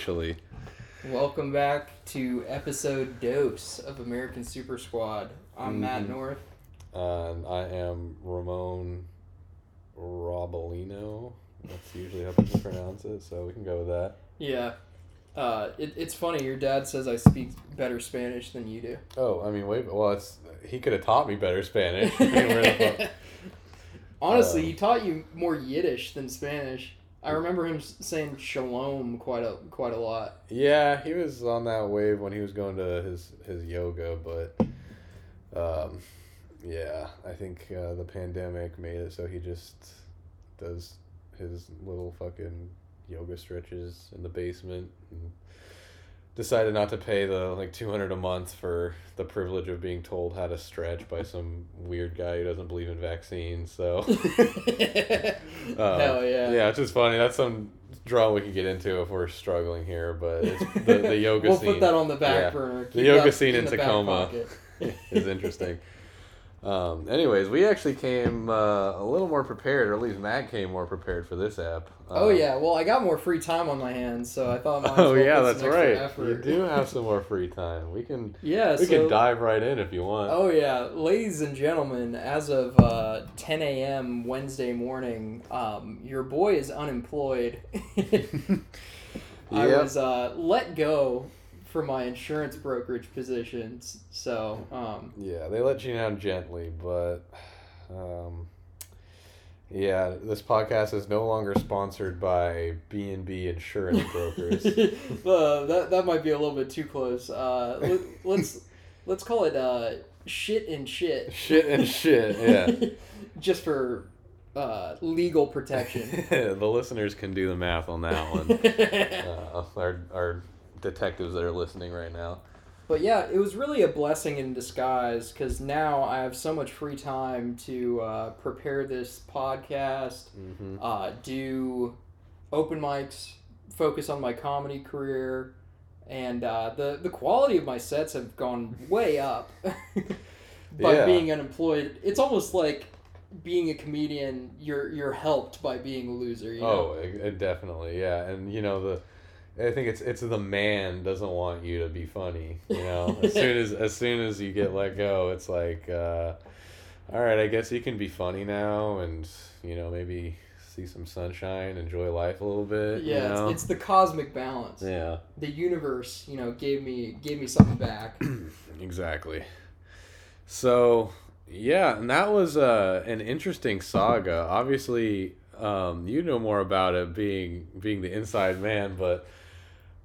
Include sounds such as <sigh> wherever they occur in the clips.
officially. Welcome back to episode dose of American Super Squad. I'm Matt Mhm. North. And I am Ramon Robolino. That's usually how people pronounce it, so we can go with that. Yeah. Uh, it, it's funny, your dad says I speak better Spanish than you do. Oh, I mean, wait. Well, it's he could have taught me better Spanish. <laughs> I mean, where the fuck- Honestly, Um, he taught you more Yiddish than Spanish. I remember him saying shalom quite a quite a lot. yeah, he was on that wave when he was going to his his yoga, but um, yeah, I think uh, the pandemic made it so he just does his little fucking yoga stretches in the basement and decided not to pay the like 200 a month for the privilege of being told how to stretch by some weird guy who doesn't believe in vaccines so <laughs> Uh, Hell yeah. Yeah, it's just funny. That's some drama we can get into if we're struggling here, but it's <laughs> the, the yoga we'll scene put that on the back Yeah. burner. The yoga scene in back Tacoma. <laughs> is interesting. Um, anyways, we actually came uh, a little more prepared, or at least Matt came more prepared for this app. Oh Um, yeah, well I got more free time on my hands, so I thought. I might <laughs> as Oh well yeah, that's right. effort. You do <laughs> have some more free time. We can Yeah, we so, can dive right in if you want. Oh yeah, ladies and gentlemen, as of uh, 10 a.m. Wednesday morning, um, your boy is unemployed. <laughs> I Yep. was uh, let go for my insurance brokerage positions, so um, Yeah, they let you down gently, but um, yeah, this podcast is no longer sponsored by B and B Insurance Brokers. <laughs> uh, that that might be a little bit too close. Uh, let, let's <laughs> let's call it uh, shit and shit. shit and shit. Yeah. <laughs> Just for uh, legal protection. the listeners can do the math on that one. Uh, our our detectives that are listening right now. But yeah, it was really a blessing in disguise because now I have so much free time to uh, prepare this podcast, hmm uh, do open mics, focus on my comedy career, and uh, the the quality of my sets have gone way up. <laughs> by Yeah. being unemployed, it's almost like being a comedian. You're you're helped by being a loser. You know? Oh, it, it definitely, yeah, and you know the. I think it's it's the man doesn't want you to be funny. You know, as soon as as soon as you get let go, it's like, uh, all right, I guess you can be funny now, and you know maybe see some sunshine, enjoy life a little bit. yeah, you know? it's, it's the cosmic balance. yeah. The universe, you know, gave me gave me something back. <clears throat> Exactly. So yeah, and that was uh, an interesting saga. Obviously, um, you know more about it being being the inside man, but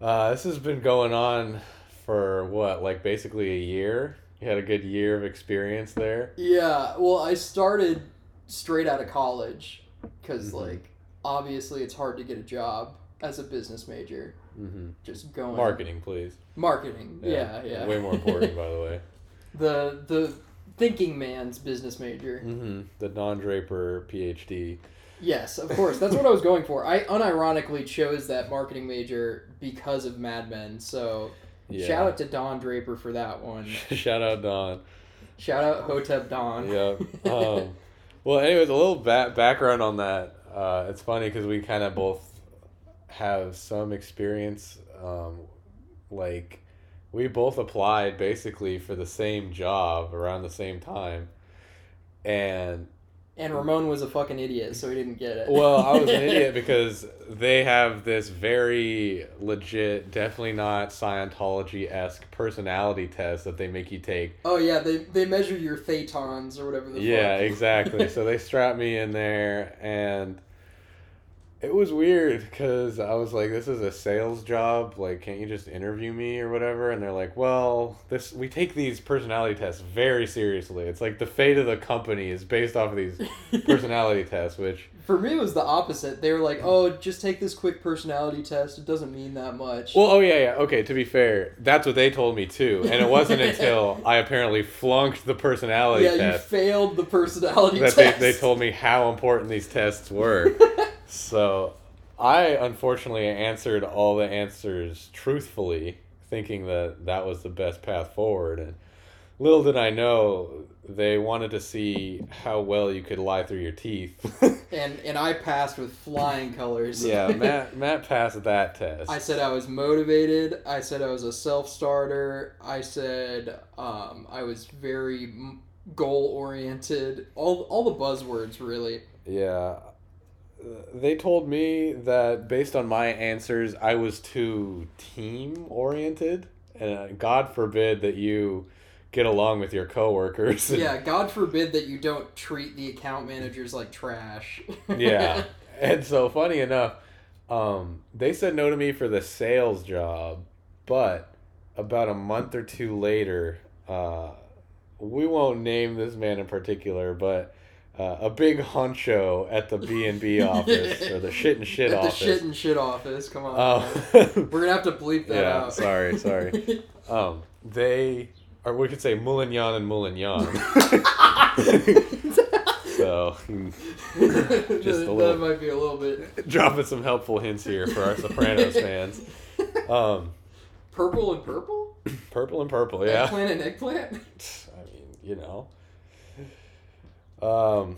uh, this has been going on for what, like basically a year. You had a good year of experience there. Yeah, well, I started straight out of college because, Mhm. like, obviously it's hard to get a job as a business major. Mm-hmm. Just going Marketing, please. marketing. Yeah, yeah. Way more important, by the way. <laughs> The the thinking man's business major. Mm-hmm. The non Draper PhD. Yes, of course. That's what I was going for. I unironically chose that marketing major because of Mad Men. So Yeah. shout out to Don Draper for that one. <laughs> Shout out Don. Shout out Hotep Don. Yep. <laughs> Um, well, anyways, a little ba- background on that. Uh, it's funny because we kind of both have some experience. Um, like, we both applied basically for the same job around the same time. And, and Ramon was a fucking idiot, so he didn't get it. well, I was an idiot <laughs> because they have this very legit, definitely not Scientology esque personality test that they make you take Oh yeah, they they measure your thetans or whatever the yeah, fuck. exactly. <laughs> so they strap me in there, and it was weird because I was like, "This is a sales job. Like, can't you just interview me or whatever?" And they're like, "Well, this we take these personality tests very seriously. It's like the fate of the company is based off of these <laughs> personality tests, which." For me, it was the opposite. They were like, "Oh, just take this quick personality test. It doesn't mean that much." Well, oh yeah, yeah. Okay, to be fair, that's what they told me too, and it wasn't <laughs> until I apparently flunked the personality test. yeah, you failed the personality that they, test. they told me how important these tests were. <laughs> so I unfortunately answered all the answers truthfully, thinking that that was the best path forward. And little did I know they wanted to see how well you could lie through your teeth. <laughs> and and I passed with flying colors. yeah, <laughs> Matt Matt passed that test. I said I was motivated. I said I was a self starter. I said um, I was very goal oriented. All all the buzzwords really. Yeah. They told me that based on my answers, I was too team oriented, and God forbid that you get along with your coworkers. <laughs> Yeah, God forbid that you don't treat the account managers like trash. yeah. <laughs> And so funny enough, um, they said no to me for the sales job, but about a month or two later, uh, we won't name this man in particular, but uh, a big honcho at the B and B <laughs> office or the shit and shit office. The shit and shit office. Come on. Um, <laughs> We're gonna have to bleep that yeah, out. sorry, sorry. <laughs> Um, they or we could say Moulignon and Moulignon. so, just a little, that might be a little bit dropping some helpful hints here for our Sopranos fans. Um, purple and purple. Purple and purple, yeah. Eggplant and eggplant. I mean, you know. Um,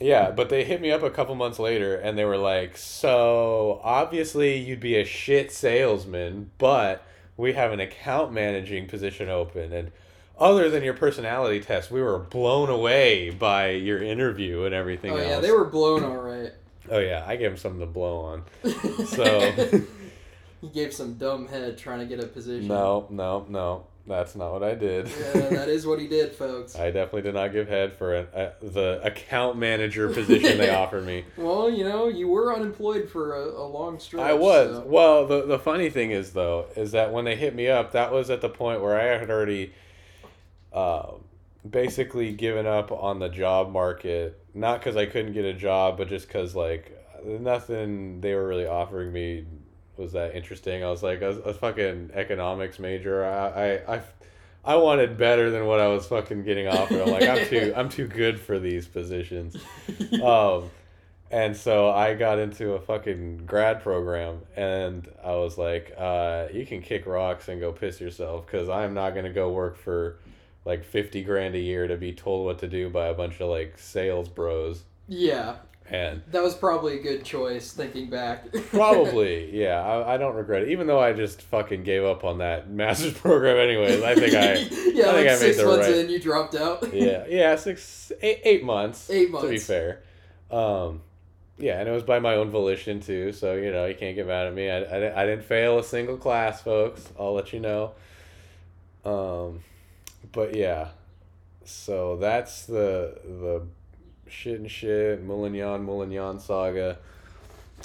yeah, but they hit me up a couple months later, and they were like, "So obviously you'd be a shit salesman, but." we have an account managing position open and other than your personality test we were blown away by your interview and everything oh else. yeah they were blown all right oh yeah i gave him something to blow on <laughs> so he gave some dumb head trying to get a position no no no that's not what I did. yeah, that is what he did, folks. <laughs> I definitely did not give head for a, a, the account manager position they <laughs> offered me. Well, you know, you were unemployed for a, a long stretch. I was. So. Well, the the funny thing is though, is that when they hit me up, that was at the point where I had already, uh, basically given up on the job market. Not because I couldn't get a job, but just because like nothing they were really offering me was that interesting. I was like, a, a fucking economics major. I, I, I, I wanted better than what I was fucking getting offered. I'm like, I'm too, I'm too good for these positions. <laughs> Um, and so I got into a fucking grad program, and I was like, uh, you can kick rocks and go piss yourself, because I'm not gonna go work for like fifty grand a year to be told what to do by a bunch of like sales bros. Yeah. And that was probably a good choice, thinking back. <laughs> probably, yeah. I, I don't regret it, even though I just fucking gave up on that <laughs> master's program. Anyways, I think I <laughs> yeah, I like think I six months right. in, you dropped out. yeah, yeah, six, eight, eight months. Eight months. To be fair, um, yeah, and it was by my own volition too. So you know, you can't get mad at me. I, I, I didn't fail a single class, folks. I'll let you know. Um, but yeah, so that's the the shit and shit, Moulignon, Moulignon saga.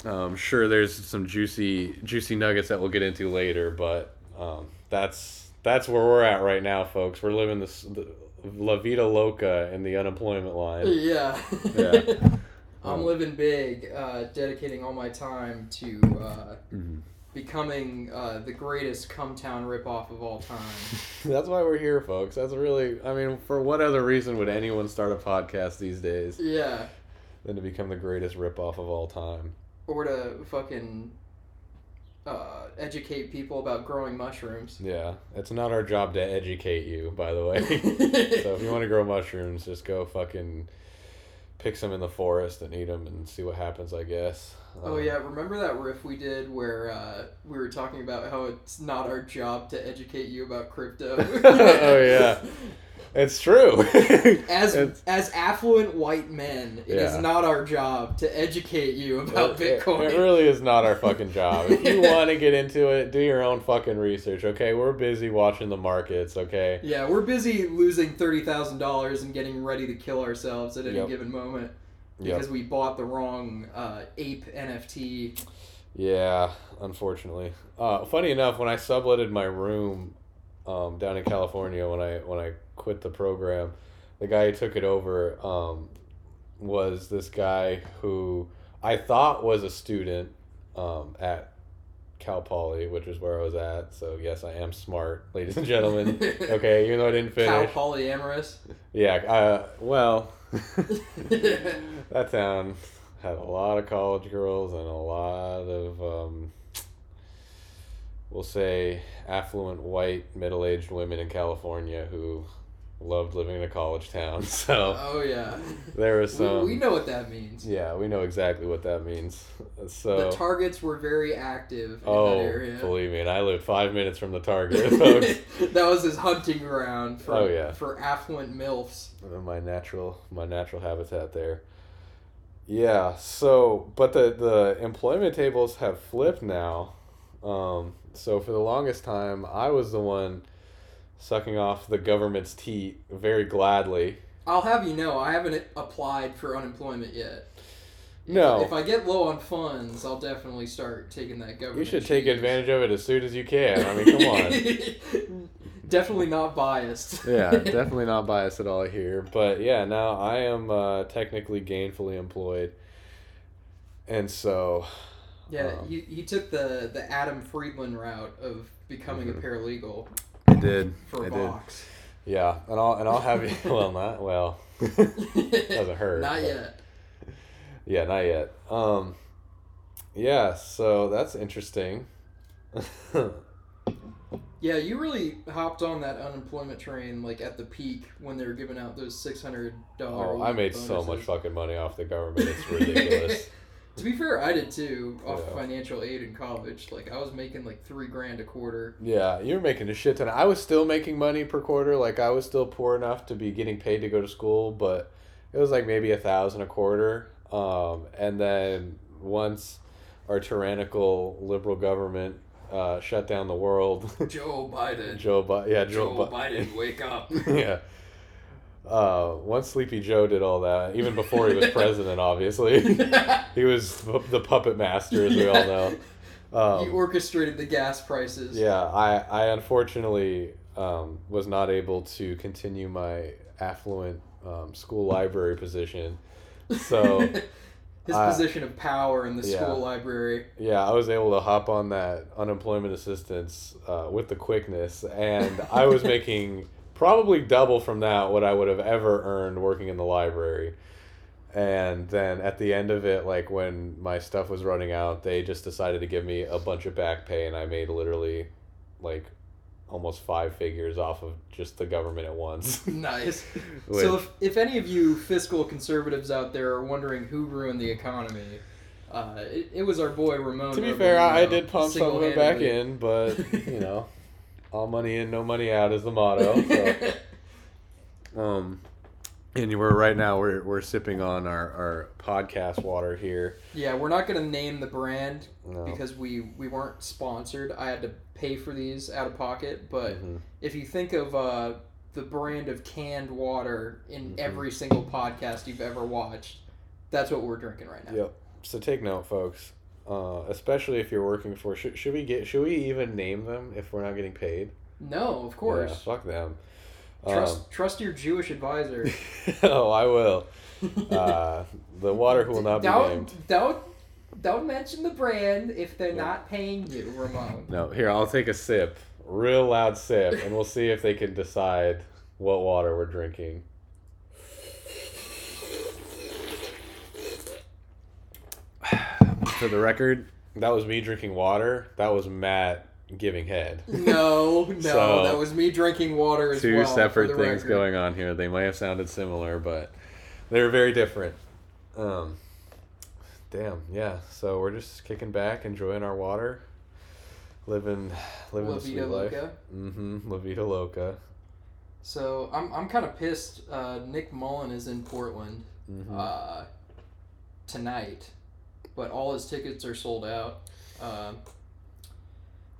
Um, sure, there's some juicy, juicy nuggets that we'll get into later, but um, that's that's where we're at right now, folks. We're living this the, La Vida Loca in the unemployment line. <laughs> Yeah. Yeah. <laughs> I'm Um, living big, uh, dedicating all my time to uh, Mhm. Becoming uh, the greatest Cumtown ripoff of all time. <laughs> That's why we're here, folks. That's really, I mean, for what other reason would anyone start a podcast these days Yeah. than to become the greatest ripoff of all time? Or to fucking uh, educate people about growing mushrooms. Yeah, it's not our job to educate you, by the way. <laughs> so if you want to grow mushrooms, just go fucking pick some in the forest and eat them and see what happens, I guess. Oh Um, yeah, remember that riff we did where uh, we were talking about how it's not our job to educate you about crypto. <laughs> <laughs> oh yeah, it's true. <laughs> As It's- as affluent white men, it is Yeah. not our job to educate you about It- it- Bitcoin. It, really is not our fucking job. If you want to get into it, do your own fucking research, okay? We're busy watching the markets, okay? Yeah, we're busy losing thirty thousand dollars and getting ready to kill ourselves at any Yep. given moment Yep. because we bought the wrong uh, ape NFT. Yeah, unfortunately. Uh, funny enough, when I subletted my room um, down in California when I when I quit the program, the guy who took it over um, was this guy who I thought was a student um, at Cal Poly, which is where I was at. So yes, I am smart, ladies and gentlemen. <laughs> okay, even though I didn't finish. Cal finish. polyamorous. Yeah. Uh, well, <laughs> that town had a lot of college girls and a lot of, um, we'll say, affluent white middle aged women in California who loved living in a college town, <laughs> so Oh yeah. there was We, some. we know what that means. Yeah, we know exactly what that means. So. The targets were very active in oh, that area. believe me, and I live five minutes from the <laughs> Target, folks. <laughs> that was his hunting ground for Oh, yeah. for affluent milfs. my natural, my natural habitat there. Yeah. So, but the the employment tables have flipped now. Um, so for the longest time, I was the one sucking off the government's teat very gladly. I'll have you know, I haven't applied for unemployment yet. No. If I get low on funds, I'll definitely start taking that government. You should take cheese. advantage of it as soon as you can. I mean, come on. <laughs> definitely not biased. <laughs> yeah, <laughs> definitely not biased at all here. But yeah, now I am uh, technically gainfully employed, and so Yeah, Um, he, he took the, the Adam Friedland route of becoming Mhm. a paralegal did. for I a did. box. Yeah, and I'll and I'll have you. <laughs> Well, not well. <laughs> Doesn't hurt. Not but- yet. Yeah, not yet. Um, yeah. So that's interesting. <laughs> Yeah, you really hopped on that unemployment train like at the peak when they were giving out those six hundred dollar. oh, I made so much fucking money off the government. It's ridiculous. To be fair, I did too off Yeah. financial aid in college. Like I was making like three grand a quarter. Yeah, you were making a shit ton. I was still making money per quarter. Like I was still poor enough to be getting paid to go to school, but it was like maybe a thousand a quarter. Um, and then once our tyrannical liberal government uh, shut down the world, <laughs> Joe Biden. Joe, Bi- yeah, Joe, Joe Bi- Biden, wake up. <laughs> yeah. Uh, once Sleepy Joe did all that, even before he was <laughs> president, obviously, <laughs> he was the puppet master, as we all know. Um, he orchestrated the gas prices. yeah, I, I unfortunately um, was not able to continue my affluent um, school library position. So, <laughs> his I- position of power in the Yeah. school library. yeah, I was able to hop on that unemployment assistance uh, with the quickness, and I was making probably double from that what I would have ever earned working in the library. And then at the end of it, like when my stuff was running out, they just decided to give me a bunch of back pay, and I made literally like almost five figures off of just the government at once. <laughs> Nice. Which- <laughs> So if, if any of you fiscal conservatives out there are wondering who ruined the economy, uh, it, it was our boy Ramon. to be fair, I, I did pump some of it back in, but you <laughs> know, all money in, no money out is the motto. So. <laughs> Um, and we're right now we're we're sipping on our, our podcast water here. yeah, we're not gonna name the brand No. because we we weren't sponsored. I had to pay for these out of pocket, but Mhm. if you think of uh, the brand of canned water in Mhm. every single podcast you've ever watched, that's what we're drinking right now. Yep. So take note, folks. Uh, especially if you're working for should, should we get should we even name them if we're not getting paid? No, of Yeah, course. fuck them. Trust trust your Jewish advisor. Um, <laughs> oh, I will. <laughs> Uh, the water will not be don't, named. Don't don't mention the brand if they're Yeah. not paying you, Ramon. No, here I'll take a sip, real loud sip, and we'll see if they can decide what water we're drinking. For the record, that was me drinking water. That was Matt giving head. <laughs> No, no, So, that was me drinking water as Two well. for separate things record. going on here. They may have sounded similar, but they were very different. Um, damn, yeah. So we're just kicking back, enjoying our water, living, living La the sweet life. Loca. Mm-hmm. La Vida Loca. So I'm I'm kind of pissed. Uh, Nick Mullen is in Portland Mm-hmm. uh, tonight, but all his tickets are sold out. Um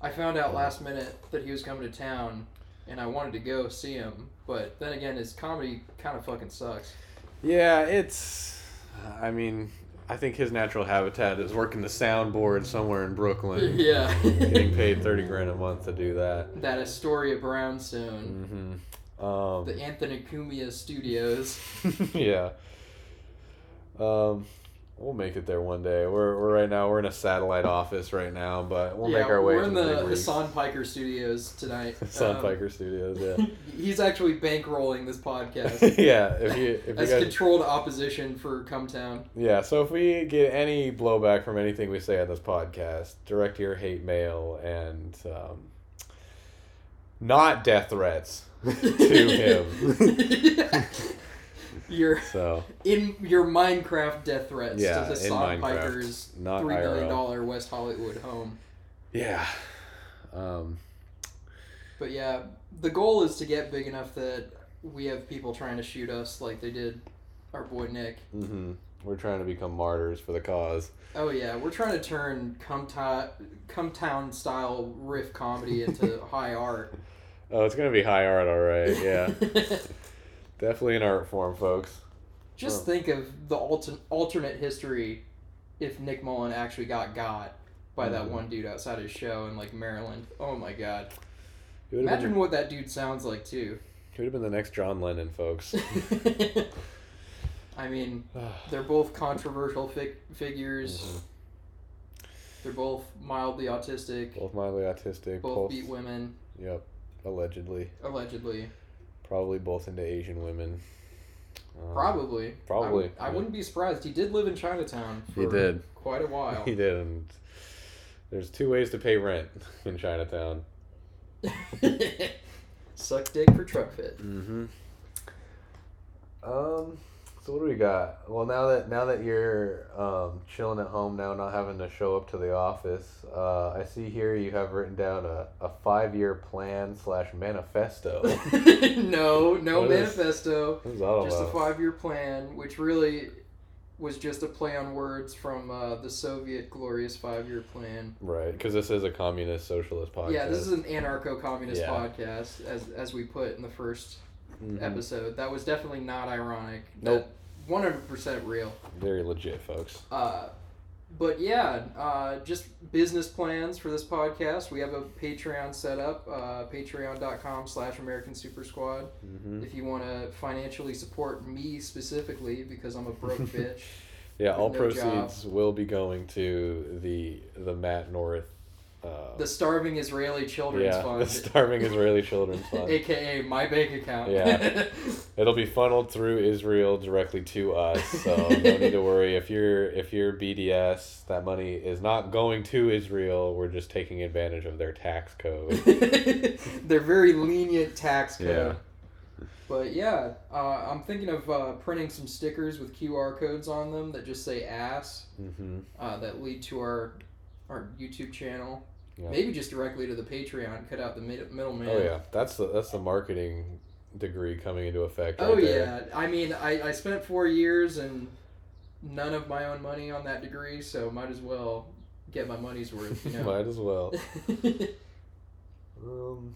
I found out last minute that he was coming to town, and I wanted to go see him. But then again, his comedy kind of fucking sucks. Yeah, it's. I mean, I think his natural habitat is working the soundboard somewhere in Brooklyn, <laughs> yeah. getting paid thirty grand a month to do that. that Astoria Brownstone, Mm-hmm. Um, the Anthony Cumia Studios. <laughs> yeah. Um, we'll make it there one day. We're, we're right now we're in a satellite office right now, but we'll yeah, make our way. we're in the. Hasan Piker Studios tonight. <laughs> Hasan Um, Piker Studios. Yeah. <laughs> He's actually bankrolling this podcast <laughs> yeah. If you if you as guys controlled opposition for Cumtown. yeah. So if we get any blowback from anything we say on this podcast, direct your hate mail and um, not death threats to him. Your so in your Minecraft death threats Yeah, to the in Sod Minecraft, Piper's not three million dollar West Hollywood home. yeah, um, But yeah, the goal is to get big enough that we have people trying to shoot us like they did our boy Nick. Mm-hmm. we're trying to become martyrs for the cause. Oh yeah, we're trying to turn Cum Town style riff comedy into <laughs> high art. Oh, it's gonna be high art, all right. Yeah, <laughs> definitely an art form, folks. Just Oh. think of the alter- alternate history if Nick Mullen actually got got by that Mhm. one dude outside his show in like Maryland. Oh my god. He would have Imagine been, what that dude sounds like too. he would have been the next John Lennon, folks. <laughs> I mean, <sighs> they're both controversial fig- figures. Mhm. They're both mildly autistic. Both mildly autistic. Both Both, beat women, Yep, allegedly. allegedly. Probably both into Asian women. Um, Probably. Probably. would, I yeah. wouldn't be surprised. He did live in Chinatown for He did. quite a while. <laughs> He did. And there's two ways to pay rent <laughs> in Chinatown. <laughs> Suck dick for truck fit. Mm-hmm. Um. So what do we got? Well, now that now that you're um, chilling at home now, not having to show up to the office, uh, I see here you have written down a, a five year plan slash manifesto. <laughs> no, no What is- manifesto. All Just a five year plan, which really was just a play on words from uh, the Soviet glorious five year plan. Right, because this is a communist socialist podcast. Yeah, this is an anarcho communist Yeah. podcast, as, as we put in the 1st Mhm. episode. That was definitely not ironic. Nope. One hundred percent real. Very legit, folks. Uh, but yeah, uh, just business plans for this podcast. We have a Patreon set up, uh, patreon.com slash American Super Squad. hmm If you want to financially support me specifically, because I'm a broke <laughs> bitch. Yeah, all no proceeds will be going to the the Matt North. Uh, The Starving Israeli Children's yeah, Fund, the starving Israeli children's fund. <laughs> aka my bank account. Yeah. <laughs> It'll be funneled through Israel directly to us, so no need to <laughs> worry. If you're if you're BDS, that money is not going to Israel. We're just taking advantage of their tax code. They're very lenient tax code. Yeah. But yeah, uh, I'm thinking of uh, printing some stickers with QR codes on them that just say ass hmm uh, that lead to our our YouTube channel. Yeah. Maybe just directly to the Patreon, cut out the mid- middleman. Oh yeah, that's the that's the marketing degree coming into effect. Oh there. yeah. I mean, I, I spent four years and none of my own money on that degree, so might as well get my money's worth. You <laughs> know. Might as well. <laughs> Um,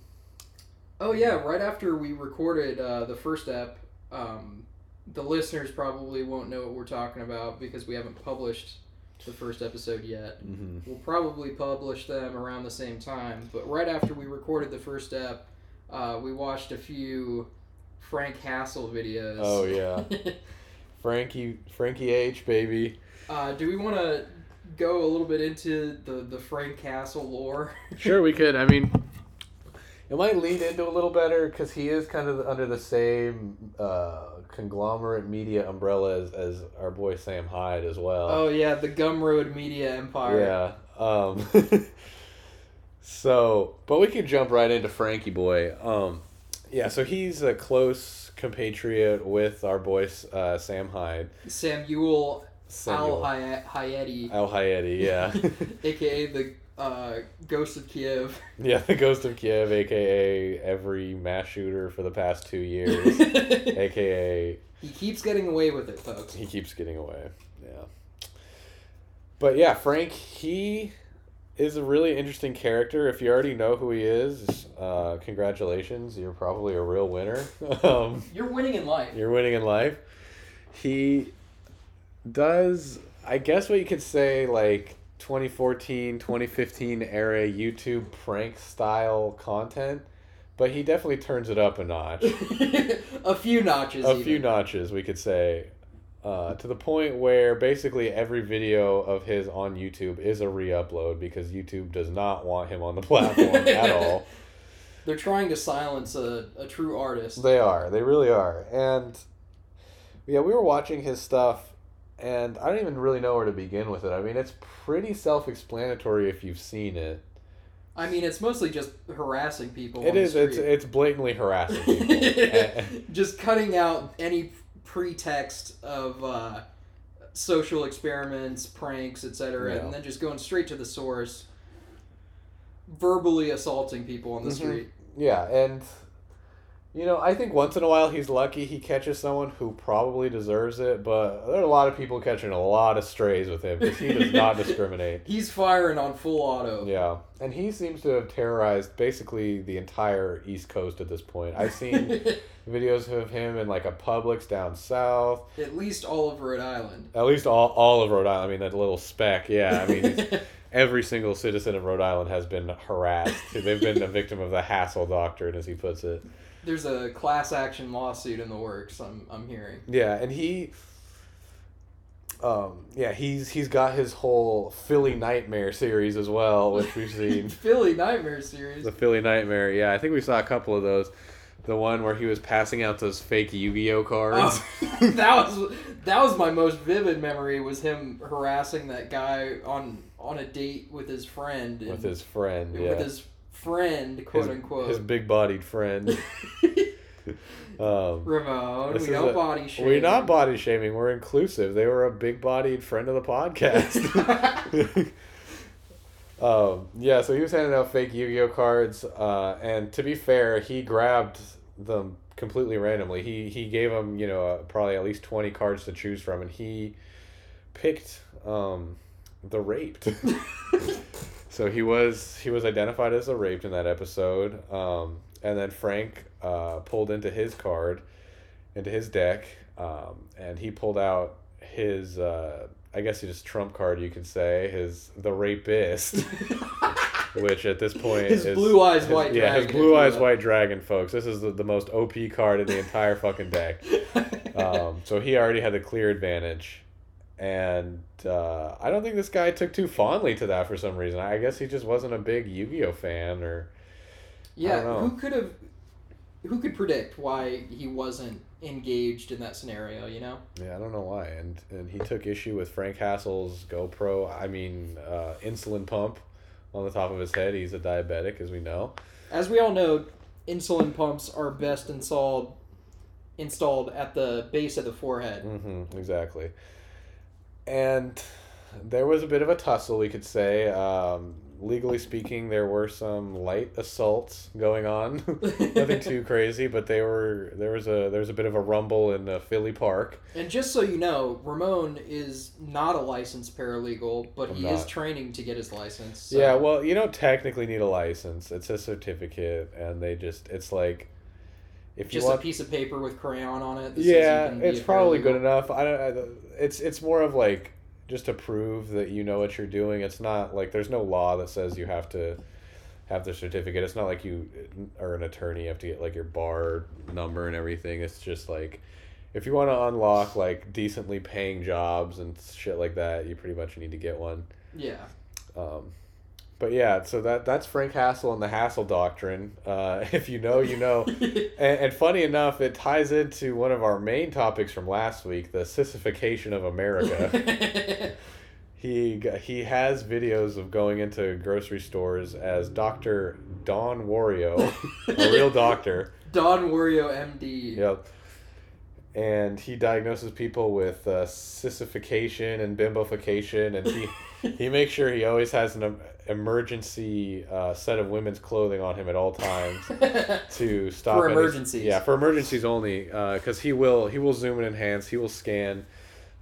Oh yeah, right after we recorded uh, the first ep, um, the listeners probably won't know what we're talking about because we haven't published the first episode yet. mhm. We'll probably publish them around the same time, but right after we recorded the first ep, uh, we watched a few Frank Hassle videos. Oh yeah, <laughs> Frankie Frankie H baby. uh, do we want to go a little bit into the the Frank Hassle lore? <laughs> Sure, we could. I mean, it might lead into a little better because he is kind of under the same uh, conglomerate media umbrella as, as our boy Sam Hyde as well. oh yeah, the Gumroad Media Empire. Yeah. Um, <laughs> so, but we can jump right into Frankie Boy. Um, yeah, so he's a close compatriot with our boy uh, Sam Hyde. Samuel Al Samuel Hayati. Al Hayati, yeah. <laughs> aka the uh, Ghost of Kiev. <laughs> yeah, the Ghost of Kiev, aka every mass shooter for the past two years, <laughs> aka he keeps getting away with it, folks. he keeps getting away. Yeah. But yeah, Frank, he is a really interesting character. If you already know who he is, uh, congratulations. You're probably a real winner. <laughs> um, You're winning in life. you're winning in life. He does, I guess what you could say, like 2014, 2015 era YouTube prank style content, but he definitely turns it up a notch <laughs> a few notches. a even. few notches we could say uh, to the point where basically every video of his on youtube is a re-upload because youtube does not want him on the <laughs> platform at <laughs> all They're trying to silence a, a true artist. they are they really are and yeah we were watching his stuff and i don't even really know where to begin with it i mean it's pretty self-explanatory if you've seen it I mean, it's mostly just harassing people. It on the. It's it's blatantly harassing <laughs> people. <laughs> Just cutting out any pretext of uh, social experiments, pranks, etc., Yeah. and then just going straight to the source, verbally assaulting people on the Mhm. street. Yeah, and you know, I think once in a while he's lucky he catches someone who probably deserves it, but there are a lot of people catching a lot of strays with him because he does not <laughs> discriminate. He's firing on full auto. Yeah, and he seems to have terrorized basically the entire East Coast at this point. I've seen <laughs> videos of him in like a Publix down south, At least all of Rhode Island. at least all, all of Rhode Island. I mean, that little speck. Yeah, I mean, <laughs> every single citizen of Rhode Island has been harassed. They've been a victim of the hassle doctrine, as he puts it. There's a class action lawsuit in the works. I'm I'm hearing. Yeah, and he, um, yeah, he's he's got his whole Philly Nightmare series as well, which we've <laughs> seen. Philly Nightmare series. the Philly Nightmare, yeah, I think we saw a couple of those. The one where he was passing out those fake Yu-Gi-Oh cards. Oh, <laughs> that was that was my most vivid memory was him harassing that guy on on a date with his friend with his friend, yeah, with his friend quote his, unquote his big-bodied friend. <laughs> um, Ramon. we don't a, body shame. We're not body shaming. We're inclusive. They were a big-bodied friend of the podcast. <laughs> um, yeah, so he was handing out fake Yu-Gi-Oh cards, uh, and to be fair, he grabbed them completely randomly. He he gave them, you know, uh, probably at least twenty cards to choose from, and he picked um, the raped. <laughs> so he was he was identified as the raped in that episode, um, and then Frank uh, pulled into his card, into his deck, um, and he pulled out his. Uh, I guess his trump card, you could say, his the rapist, <laughs> which at this point His is blue eyes his- white yeah, dragon. his blue eyes white dragon, folks. This is the, the most OP card in the entire fucking deck. <laughs> Um, so he already had the clear advantage, and uh, I don't think this guy took too fondly to that for some reason. I guess he just wasn't a big Yu Gi Oh fan, or yeah, who could have? Who could predict why he wasn't engaged in that scenario? You know. yeah, I don't know why. And and he took issue with Frank Hassle's GoPro. I mean, uh, insulin pump on the top of his head. He's a diabetic, as we know. As we all know, insulin pumps are best installed installed at the base of the forehead. Mm-hmm, exactly. And there was a bit of a tussle, we could say. Um, legally speaking, there were some light assaults going on. <laughs> Nothing too <laughs> crazy, but they were there was a there was a bit of a rumble in uh, Philly Park. And just so you know, Ramon is not a licensed paralegal, but I'm he is training to get his license. so- Yeah, well, you don't technically need a license. It's a certificate, and they just it's like if you just want a piece of paper with crayon on it. yeah it's probably good enough. I don't I, it's it's more of like just to prove that you know what you're doing. It's not like there's no law that says you have to have the certificate. It's not like you are an attorney you have to get like your bar number and everything. It's just like if you want to unlock like decently paying jobs and shit like that you pretty much need to get one. Yeah. um, but yeah so that that's frank hassle and the Hassle doctrine uh, <laughs> if you know you know <laughs> and, and funny enough, it ties into one of our main topics from last week, the sissification of America. <laughs> he he has videos of going into grocery stores as Doctor Don Wario, a real doctor. Don Wario MD. Yep. And he diagnoses people with uh, sissification and bimbofication, and he he makes sure he always has an emergency uh, set of women's clothing on him at all times <laughs> to stop For any- emergencies. yeah, for emergencies only, because he will he will zoom and enhance. He will scan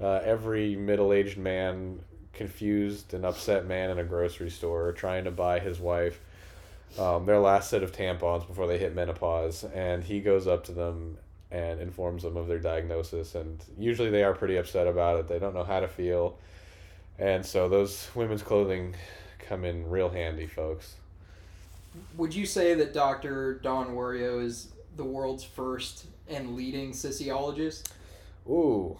uh, every middle aged man, confused and upset man in a grocery store trying to buy his wife um, their last set of tampons before they hit menopause, and he goes up to them and informs them of their diagnosis. And usually they are pretty upset about it. They don't know how to feel, and so those women's clothing come in real handy, folks. Would you say that Dr. Don Wario is the world's first and leading sociologist? Ooh.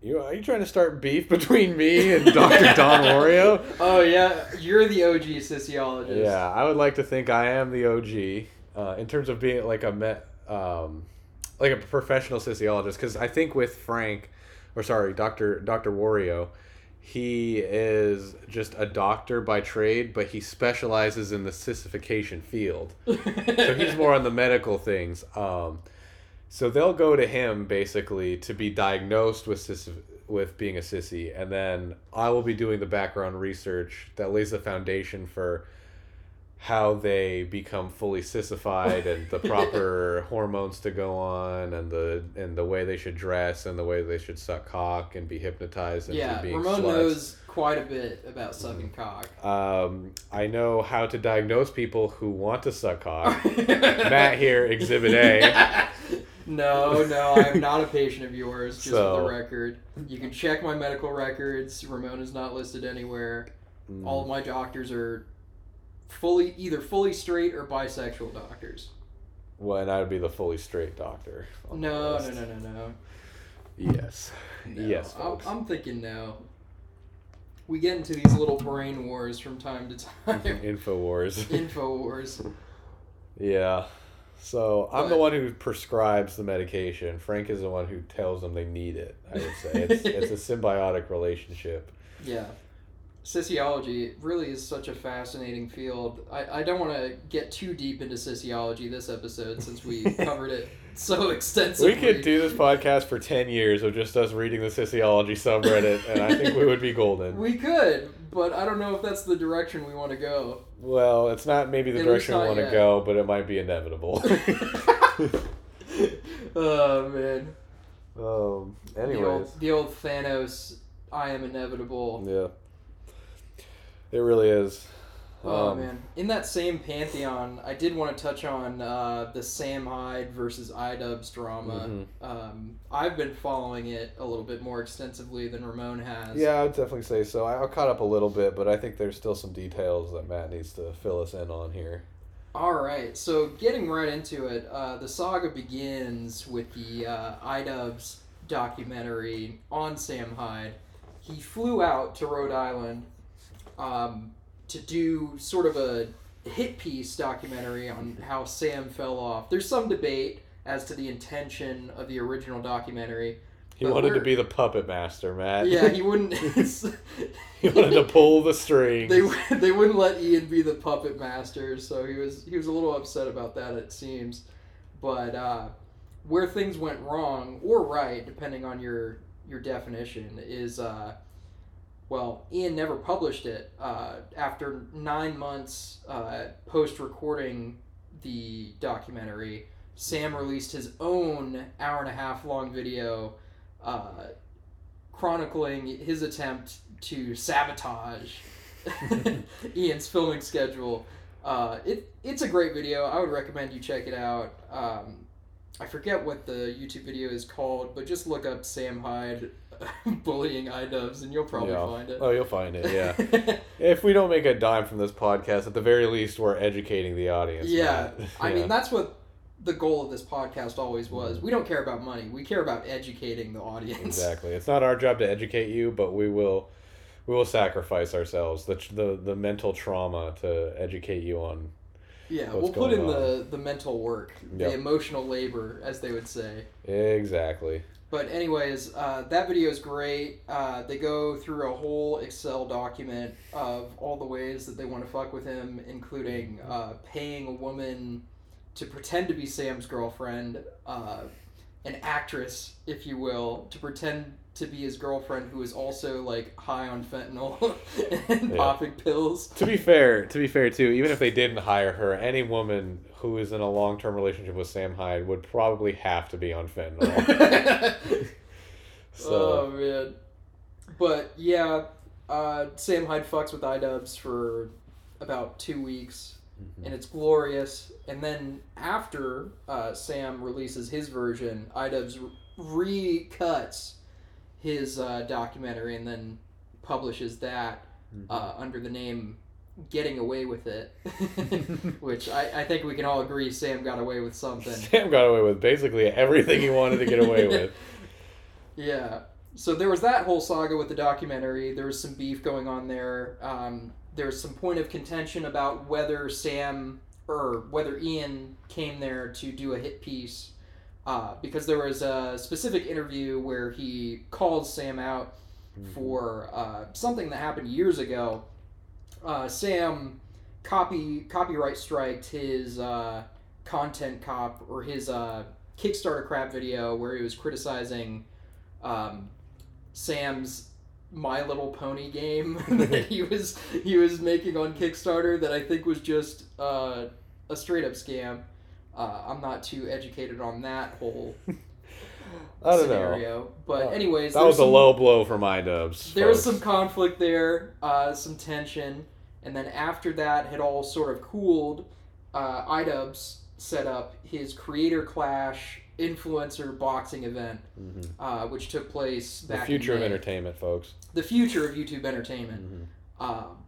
You, are you trying to start beef between me and Dr. <laughs> Don Wario? Oh yeah, you're the OG sociologist. Yeah, I would like to think I am the OG uh, in terms of being like a met, um, like a professional sociologist. Because I think with Frank, or sorry, Doctor Doctor Wario, he is just a doctor by trade, but he specializes in the sissification field. <laughs> so he's more on the medical things. Um, so they'll go to him basically to be diagnosed with sis- with being a sissy, and then I will be doing the background research that lays the foundation for how they become fully sissified and the <laughs> proper hormones to go on and the and the way they should dress and the way they should suck cock and be hypnotized into yeah, being Ramon sluts. knows quite a bit about sucking cock. Um, I know how to diagnose people who want to suck cock. <laughs> Matt here, Exhibit A. <laughs> No, no, I'm not a patient of yours, just for So- the record. You can check my medical records. Ramon is not listed anywhere. All of my doctors are fully either fully straight or bisexual doctors. Well, and I would be the fully straight doctor. No, no, no, no, no. Yes. no. Yes, I'm, folks. I'm thinking no. We get into these little brain wars from time to time. <laughs> Info wars. <laughs> Info wars. yeah. So I'm the one who prescribes the medication. Frank is the one who tells them they need it. I would say it's <laughs> it's a symbiotic relationship. Yeah. Sociology really is such a fascinating field. I, I don't want to get too deep into sociology this episode since we <laughs> covered it so extensively. We could do this podcast for ten years of just us reading the sociology subreddit, and I think we would be golden. We could, but I don't know if that's the direction we want to go. Well, it's not maybe the At direction we want to go, but it might be inevitable. <laughs> oh man. um. The old, the old Thanos, I am inevitable. yeah. It really is. Oh Um, man! In that same pantheon, I did want to touch on uh, the Sam Hyde versus iDubbbz drama. Mhm. Um, I've been following it a little bit more extensively than Ramon has. Yeah, I would definitely say so. I, I caught up a little bit, but I think there's still some details that Matt needs to fill us in on here. All right, so getting right into it, uh, the saga begins with the uh, iDubbbz documentary on Sam Hyde. He flew out to Rhode Island um, to do sort of a hit piece documentary on how Sam fell off. There's some debate as to the intention of the original documentary. He wanted to be the puppet master, Matt. Yeah, he wouldn't. <laughs> <laughs> he wanted to pull the strings. they they wouldn't let Ian be the puppet master, so he was he was a little upset about that. It seems, but uh, where things went wrong or right, depending on your your definition, is uh, well, Ian never published it. Uh, after nine months uh, post recording the documentary, Sam released his own hour and a half long video. Uh, chronicling his attempt to sabotage <laughs> Ian's filming schedule. Uh, it it's a great video. I would recommend you check it out. Um, I forget what the YouTube video is called, but just look up Sam Hyde <laughs> bullying iDubbbz and you'll probably Yeah. find it. Oh, you'll find it. Yeah. <laughs> if we don't make a dime from this podcast, at the very least, we're educating the audience. yeah. Matt. I mean <laughs> that's what the goal of this podcast always was. Mm. We don't care about money. We care about educating the audience. Exactly. It's not our job to educate you, but we will we will sacrifice ourselves the the, the mental trauma to educate you on. Yeah, we'll put in going the the mental work, the emotional labor, as they would say. Exactly. But anyways, uh, that video is great. Uh, they go through a whole Excel document of all the ways that they want to fuck with him, including uh, paying a woman to pretend to be Sam's girlfriend, uh, an actress, if you will, to pretend to be his girlfriend who is also like high on fentanyl <laughs> and Yeah. popping pills. To be fair, to be fair too, even if they didn't hire her, any woman who is in a long term relationship with Sam Hyde would probably have to be on fentanyl. <laughs> so Oh man. But yeah, uh, Sam Hyde fucks with iDubbbz for about two weeks, Mhm. and it's glorious. And then after uh, Sam releases his version, iDubbbz re- recuts his uh, documentary and then publishes that uh, under the name "Getting Away with It," <laughs> <laughs> which I, I think we can all agree Sam got away with something. Sam got away with basically everything he wanted to get away <laughs> with. Yeah. So there was that whole saga with the documentary. There was some beef going on there. Um, there was some point of contention about whether Sam or whether Ian came there to do a hit piece. Uh, because there was a specific interview where he calls Sam out for uh, something that happened years ago. Uh, Sam copy copyright striked his uh, content cop or his uh, Kickstarter crap video where he was criticizing um, Sam's My Little Pony game <laughs> that <laughs> he was he was making on Kickstarter that I think was just uh, a straight up scam. Uh, I'm not too educated on that whole <laughs> I don't scenario, know. but Uh, anyways, That was a low blow for my dubs. there was some conflict there, uh, some tension, and then after that had all sort of cooled, uh, iDubbbz set up his Creator Clash influencer boxing event, Mhm. uh, which took place the future of entertainment, folks. The future of YouTube entertainment. Mhm. Um,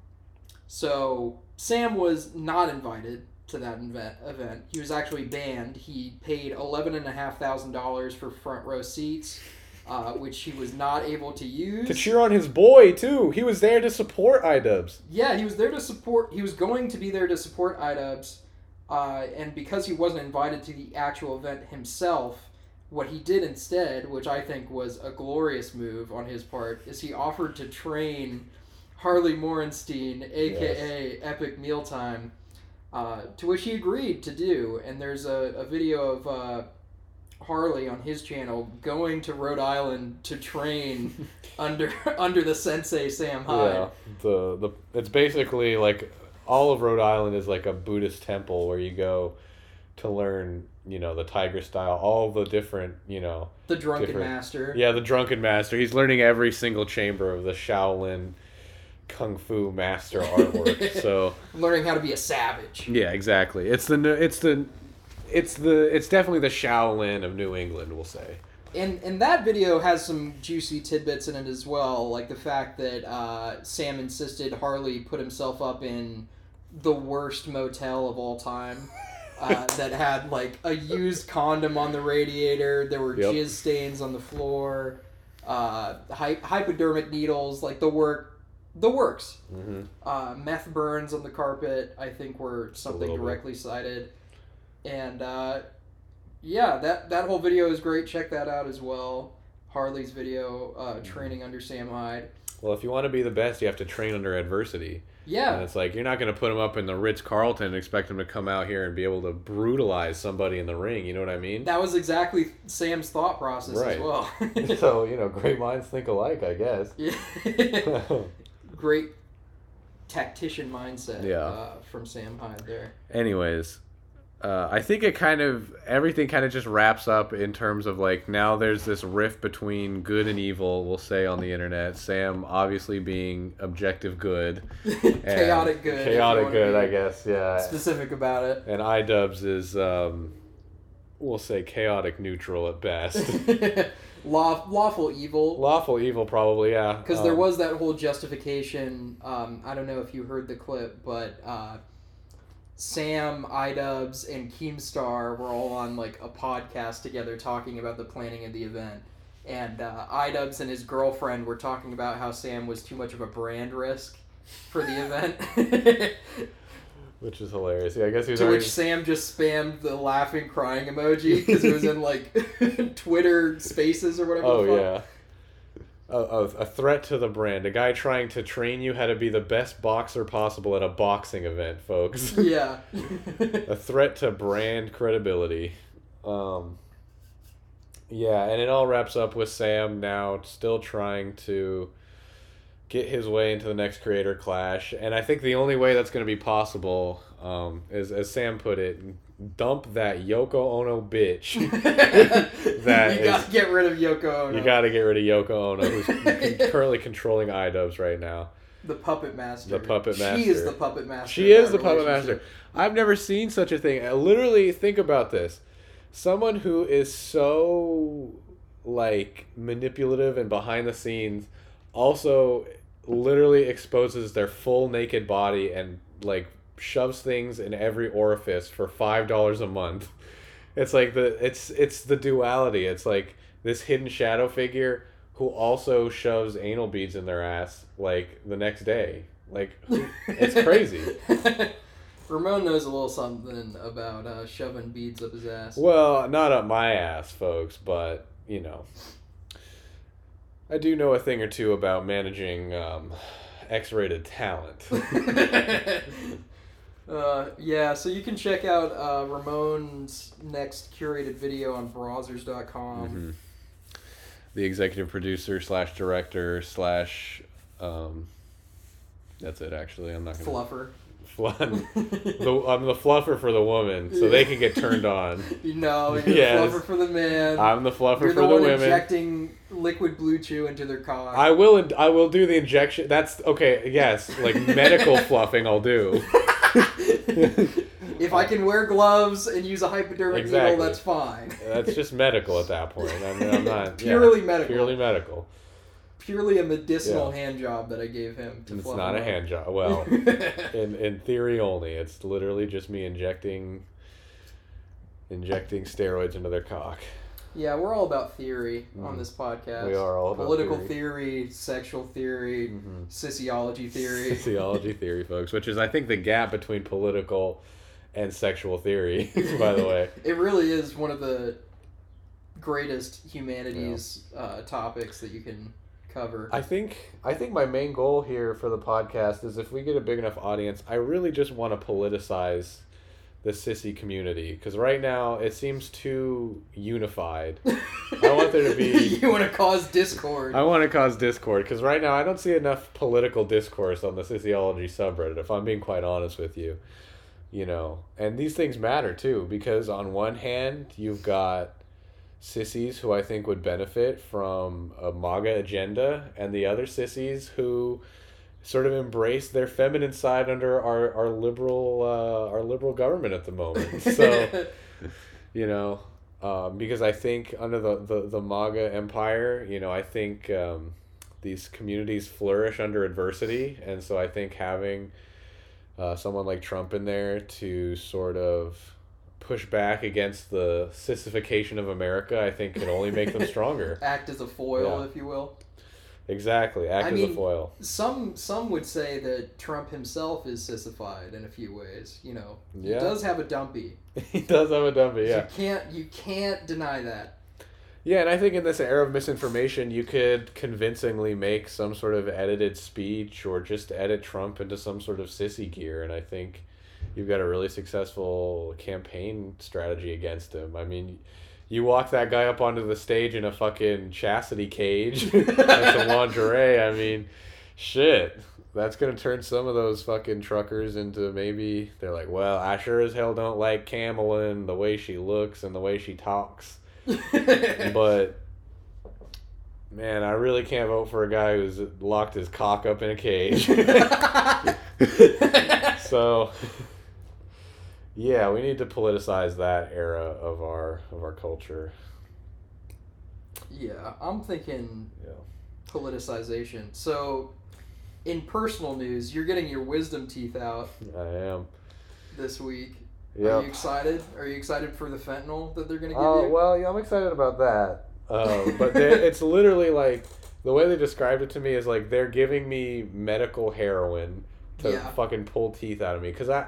so Sam was not invited to that event. He was actually banned. He paid eleven and a half thousand dollars for front row seats, uh, which he was not able to use. To cheer on his boy too. He was there to support iDubbbz. Yeah, he was there to support. He was going to be there to support iDubbbz, uh, and because he wasn't invited to the actual event himself, what he did instead, which I think was a glorious move on his part, is he offered to train Harley Morenstein, aka Epic Mealtime, uh, to which he agreed to do. And there's a, a video of uh, Harley on his channel going to Rhode Island to train <laughs> under <laughs> under the sensei Sam Hyde. Yeah. The the it's basically like all of Rhode Island is like a Buddhist temple where you go to learn, you know, the tiger style, all the different, you know, The drunken master. yeah, the drunken master. He's learning every single chamber of the Shaolin kung fu master <laughs> artwork. so Learning how to be a savage. yeah, exactly. It's the it's the it's the it's definitely the Shaolin of New England, we'll say. And and that video has some juicy tidbits in it as well, like the fact that uh, Sam insisted Harley put himself up in the worst motel of all time. Uh, <laughs> that had like a used condom on the radiator. There were Yep. jizz stains on the floor, uh, hy- hypodermic needles, like the work, the works. hmm Uh, meth burns on the carpet, I think, were something little bit. directly cited. And uh, yeah, that, that whole video is great. Check that out as well. Harley's video, uh, Mm-hmm. training under Sam Hyde. Well, if you want to be the best, you have to train under adversity. And Yeah, it's like you're not going to put him up in the Ritz Carlton and expect him to come out here and be able to brutalize somebody in the ring. You know what I mean? that was exactly Sam's thought process as well. <laughs> so you know, great minds think alike, I guess. <laughs> Yeah. <laughs> great tactician mindset Yeah. uh, from Sam Hyde there. Anyways, uh, I think it kind of everything kind of just wraps up in terms of like now there's this rift between good and evil. We'll say on the internet. Sam obviously being objective good, <laughs> chaotic good. chaotic good, I guess. Yeah. Specific about it. And iDubbbz is, um, we'll say, chaotic neutral at best. <laughs> Law, lawful evil. Lawful evil, probably, yeah. Because there Um, was that whole justification. Um, I don't know if you heard the clip, but uh, Sam, iDubbbz, and Keemstar were all on like a podcast together talking about the planning of the event. And uh, iDubbbz and his girlfriend were talking about how Sam was too much of a brand risk for the event. <laughs> <laughs> Which is hilarious. Yeah, I guess he was to already. which Sam just spammed the laughing, crying emoji <laughs> because it was in like <laughs> Twitter Spaces or whatever. Oh, the fuck. yeah. A, a, a threat to the brand. A guy trying to train you how to be the best boxer possible at a boxing event, folks. <laughs> Yeah. a threat to brand credibility. Um, yeah, and it all wraps up with Sam now still trying to get his way into the next creator clash. And I think the only way that's going to be possible um, is, as Sam put it, dump that Yoko Ono bitch. <laughs> that you gotta get rid of Yoko Ono. You got to get rid of Yoko Ono, who's <laughs> currently controlling iDubbbz right now. the puppet master. The puppet master. She is the puppet master. She is the puppet master. I've never seen such a thing. Uh, Literally, think about this. Someone who is so like manipulative and behind the scenes also literally exposes their full naked body and like shoves things in every orifice for five dollars a month. It's like the it's it's the duality. It's like this hidden shadow figure who also shoves anal beads in their ass like the next day. Like it's crazy. <laughs> Ramon knows a little something about uh, shoving beads up his ass. Well, not up my ass, folks, but you know. I do know a thing or two about managing um, X-rated talent. <laughs> uh, yeah, so you can check out uh, Ramon's next curated video on Brazzers.com. Mhm. The executive producer slash director slash, um, that's it. Actually, I'm not gonna. Fluffer. Fl- the, I'm the fluffer for the woman, so they can get turned on. <laughs> You know, you're Yes. the fluffer for the man. I'm the fluffer you're for the, the one women. injecting liquid BlueChew into their cock. I will. I will do the injection. That's okay. Yes, like medical <laughs> fluffing. I'll do. <laughs> if I can wear gloves and use a hypodermic Exactly. needle, that's fine. That's just medical at that point. I mean, I'm not yeah, Purely medical. Purely medical. Purely a medicinal Yeah. hand job that I gave him to It's not a hand job. Well, <laughs> in in theory only. It's literally just me injecting injecting steroids into their cock. yeah, we're all about theory on Mhm. this podcast. We are all about political theory. theory, sexual theory, Mhm. sociology theory. <laughs> Sociology theory, folks, which is I think the gap between political and sexual theory. <laughs> by the way, It really is one of the greatest humanities uh, topics that you can cover. I think I think my main goal here for the podcast is if we get a big enough audience, I really just want to politicize the sissy community because right now it seems too unified. I want there to be- <laughs> you want to cause discord. I want to cause discord because right now I don't see enough political discourse on the sociology subreddit. If I'm being quite honest with you, you know, and these things matter too because on one hand you've got sissies who I think would benefit from a MAGA agenda, and the other sissies who sort of embrace their feminine side under our our liberal uh, our liberal government at the moment. <laughs> So you know, um, because I think under the, the, the MAGA empire, you know, I think um, these communities flourish under adversity. And so I think having uh, someone like Trump in there to sort of push back against the sissification of America, I think can only make them <laughs> stronger. act as a foil, Yeah. if you will. Exactly. Act I as mean- a foil. Some some would say that Trump himself is sissified in a few ways. You know, Yeah. <laughs> he does have a dumpy. he does have a dumpy, yeah. You can't you can't deny that. Yeah, and I think in this era of misinformation, you could convincingly make some sort of edited speech or just edit Trump into some sort of sissy gear. And I think you've got a really successful campaign strategy against him. I mean, you walk that guy up onto the stage in a fucking chastity cage <laughs> and some lingerie. I mean, shit. That's gonna turn some of those fucking truckers into maybe they're like, well, I sure as hell don't like Camelin the way she looks and the way she talks <laughs> but man, I really can't vote for a guy who's locked his cock up in a cage. <laughs> so, yeah, we need to politicize that era of our of our culture. yeah, I'm thinking Yeah. politicization. So, in personal news, you're getting your wisdom teeth out I am. this week. Are Yeah. you excited? Are you excited for the fentanyl that they're gonna give Oh you? well, yeah, I'm excited about that. Um, <laughs> but they, it's literally like the way they described it to me is like they're giving me medical heroin to Yeah. fucking pull teeth out of me because I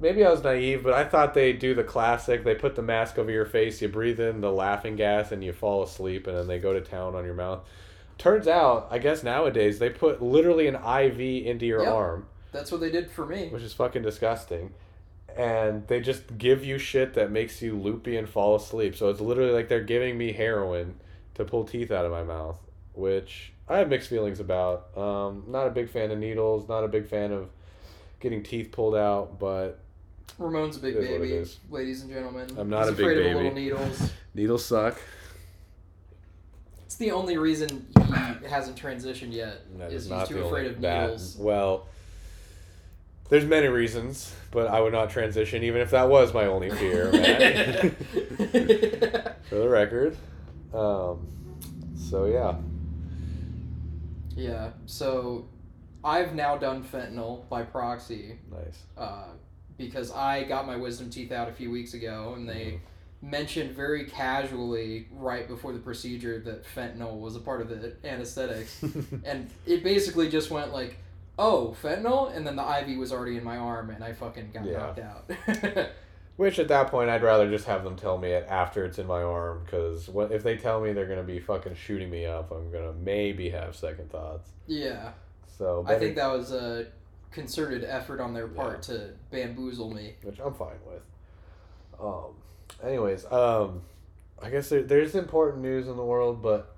maybe I was naive, but I thought they do the classic. They put the mask over your face, you breathe in the laughing gas, and you fall asleep, and then they go to town on your mouth. Turns out, I guess nowadays they put literally an IV into your Yep. arm That's what they did for me. which is fucking disgusting. And they just give you shit that makes you loopy and fall asleep. So it's literally like they're giving me heroin to pull teeth out of my mouth, which I have mixed feelings about. Um, not a big fan of needles, not a big fan of getting teeth pulled out, but Ramon's a big It is what it baby, ladies and gentlemen. I'm not He's a big afraid baby. of little needles. needles suck. It's the only reason he hasn't transitioned yet. That is is he's too afraid of that- needles. Well, there's many reasons, but I would not transition even if that was my only fear. <laughs> For the record. Um, so yeah. yeah. So, I've now done fentanyl by proxy Nice. uh, because I got my wisdom teeth out a few weeks ago, and they mm-hmm. mentioned very casually right before the procedure that fentanyl was a part of the anesthetics, <laughs> and it basically just went like, "Oh, fentanyl," and then the IV was already in my arm, and I fucking got Yeah. knocked out. <laughs> Which at that point, I'd rather just have them tell me it after it's in my arm, because what if they tell me they're gonna be fucking shooting me up, I'm gonna maybe have second thoughts. Yeah. So I think that was a concerted effort on their part to bamboozle me. which I'm fine with. Um, anyways, um, I guess there, there's important news in the world, but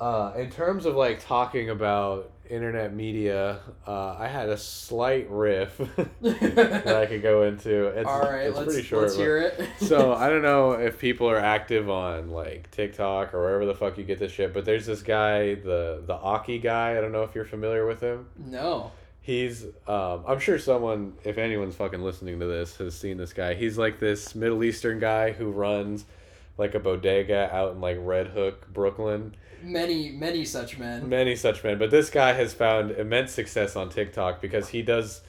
uh, in terms of like talking about internet media, uh, I had a slight riff <laughs> that I could go into. It's, All right, it's let's, pretty short. let's hear it. so <laughs> I don't know if people are active on like TikTok or wherever the fuck you get this shit, but there's this guy, the the Aki guy. I don't know if you're familiar with him. no. He's, um, I'm sure someone, if anyone's fucking listening to this, has seen this guy. He's like this Middle Eastern guy who runs like a bodega out in like Red Hook, Brooklyn. Many, many such men. Many such men. But this guy has found immense success on TikTok because he does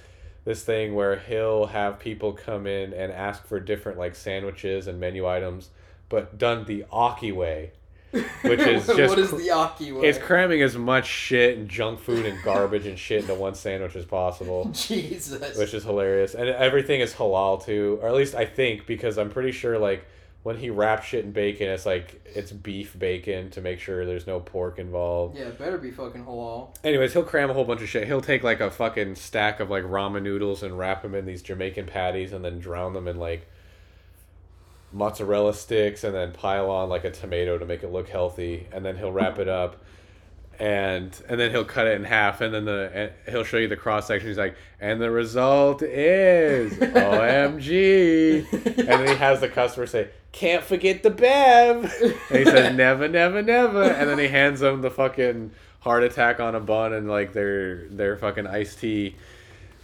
this thing where he'll have people come in and ask for different like sandwiches and menu items, but done the Aki way. Which is <laughs> just what is the Aki way? It's cramming as much shit and junk food and garbage and shit into one sandwich as possible. <laughs> Jesus. which is hilarious. And everything is halal too, or at least I think because I'm pretty sure like when he wraps shit in bacon, it's like it's beef bacon to make sure there's no pork involved. yeah, it better be fucking halal. Anyways, he'll cram a whole bunch of shit. He'll take like a fucking stack of like ramen noodles and wrap them in these Jamaican patties and then drown them in like mozzarella sticks and then pile on like a tomato to make it look healthy and then he'll wrap it up and and then he'll cut it in half and then the and he'll show you the cross section. He's like and the result is <laughs> omg and then he has the customer say can't forget the bev. <laughs> And he says never never never. And then he hands them the fucking heart attack on a bun and like their their fucking iced tea.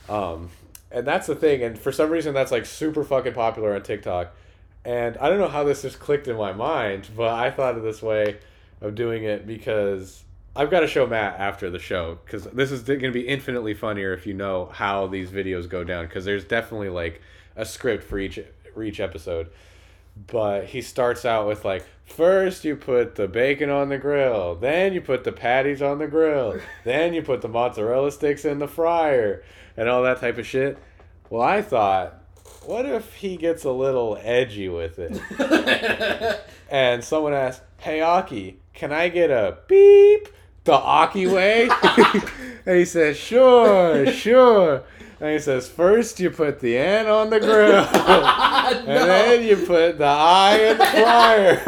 Um and that's the thing and for some reason that's like super fucking popular on tiktok and I don't know how this just clicked in my mind, but I thought of this way of doing it because I've got to show Matt after the show because this is going to be infinitely funnier if you know how these videos go down because there's definitely like a script for each for each episode. But he starts out with like first you put the bacon on the grill, then you put the patties on the grill, <laughs> then you put the mozzarella sticks in the fryer, and all that type of shit. Well, I thought, what if he gets a little edgy with it? <laughs> and someone asks, "Hey Aki, can I get a beep the Aki way?" <laughs> and he says, "Sure, sure." And he says, first you put the N on the grill, <laughs> and then you put the I in the fryer,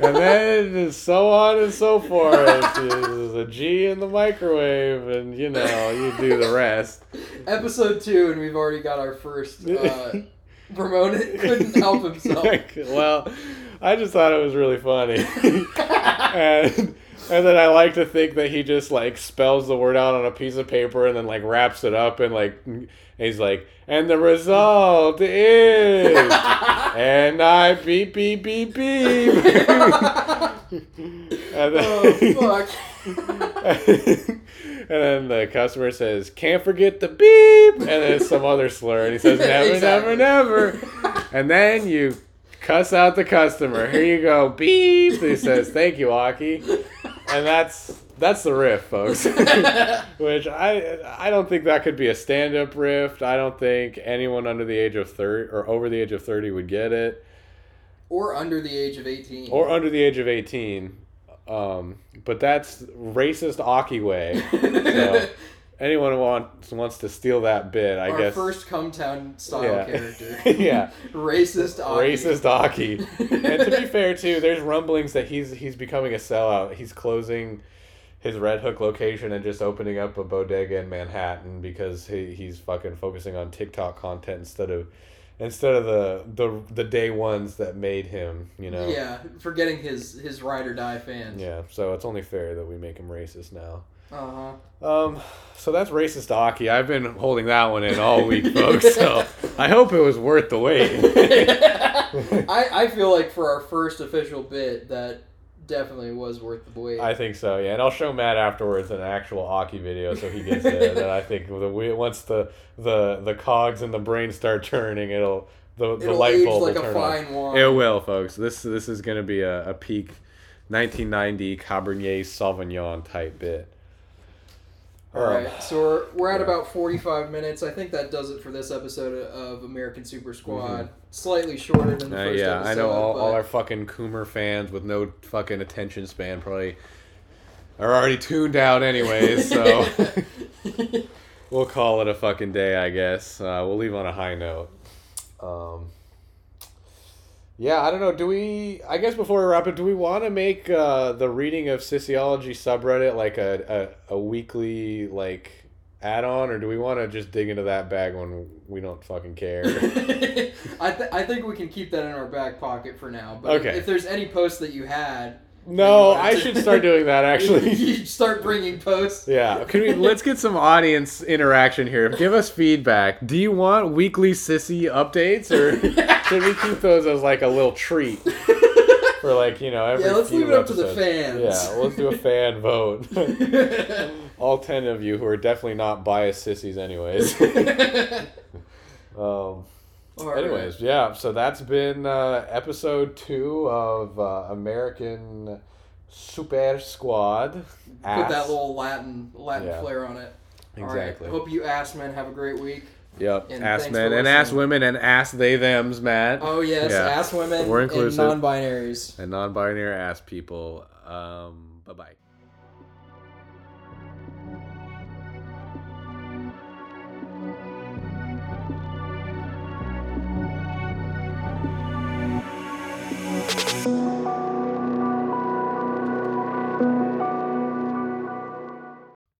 and then so on and so forth. A G in the microwave, and you know, you do the rest. <laughs> Episode two, and we've already got our first. Uh, <laughs> Ramon couldn't help himself. <laughs> well, I just thought it was really funny. and and then I like to think that he just like spells the word out on a piece of paper and then like wraps it up and like and he's like, and the result is and I beep beep beep beep. and then, oh fuck! <laughs> and then the customer says, "Can't forget the beep," and then some other slur, and he says, "Never, Exactly. never, never." And then you cuss out the customer. Here you go, beep. He says, "Thank you, Aki," and that's that's the riff, folks. <laughs> Which I I don't think that could be a stand-up riff. I don't think anyone under the age of thirty or over the age of thirty would get it, or under the age of eighteen. or under the age of eighteen. Um, but that's racist Aki way. <laughs> So anyone who wants wants to steal that bit, I Our guess. first Cum Town style Yeah. character. <laughs> yeah, Racist. Aki. racist Aki. <laughs> and to be fair, too, there's rumblings that he's he's becoming a sellout. He's closing his Red Hook location and just opening up a bodega in Manhattan because he, he's fucking focusing on TikTok content instead of instead of the the the day ones that made him. You know. Yeah, forgetting his his ride or die fans. Yeah, so it's only fair that we make him racist now. Uh Um, so that's racist Aki. I've been holding that one in all week, folks. So <laughs> I hope it was worth the wait. <laughs> I I feel like for our first official bit that definitely was worth the wait. I think so, yeah. And I'll show Matt afterwards an actual Aki video, so he gets it. and I think the we- once the the the cogs in the brain start turning, it'll the, the It'll light bulb like will a turn fine on. wine. It will, folks. This this is gonna be a, a peak, 1990 Cabernet Sauvignon type bit. All Um, right, so we're, we're at yeah. about 45 minutes. I think that does it for this episode of American Super Squad. Slightly shorter than the Uh, first yeah, episode. I know all, all our fucking Coomer fans with no fucking attention span probably are already tuned out anyways, <laughs> so <laughs> we'll call it a fucking day, I guess. Uh, we'll leave on a high note. Um, yeah, I don't know. Do we? I guess before we wrap it, do we want to make uh, the reading of sociology subreddit like a, a, a weekly like add-on, or do we want to just dig into that bag when we don't fucking care? <laughs> I, th- I think we can keep that in our back pocket for now. But Okay. if, if there's any posts that you had, no, Yeah. I should <laughs> start doing that actually. <laughs> you start bringing posts. Yeah, can we let's get some audience interaction here. Give us feedback. Do you want weekly sissy updates or should we keep those as like a little treat for like, you know, every Yeah, let's leave it up to the fans. Yeah, let's do a fan <laughs> vote. <laughs> All 10 of you who are definitely not biased sissies anyways. <laughs> Um All right. anyways, yeah, so that's been uh, episode 2 of uh, American Super Squad. Put Ass. that little Latin Latin Yeah. flair on it. Exactly. All right. Hope you ass men have a great week. Yep. And ass men and ass women and ass they them's Matt. Oh yes, yeah. ass women. We're inclusive. And non-binaries. And non-binary ass people. Um, bye bye.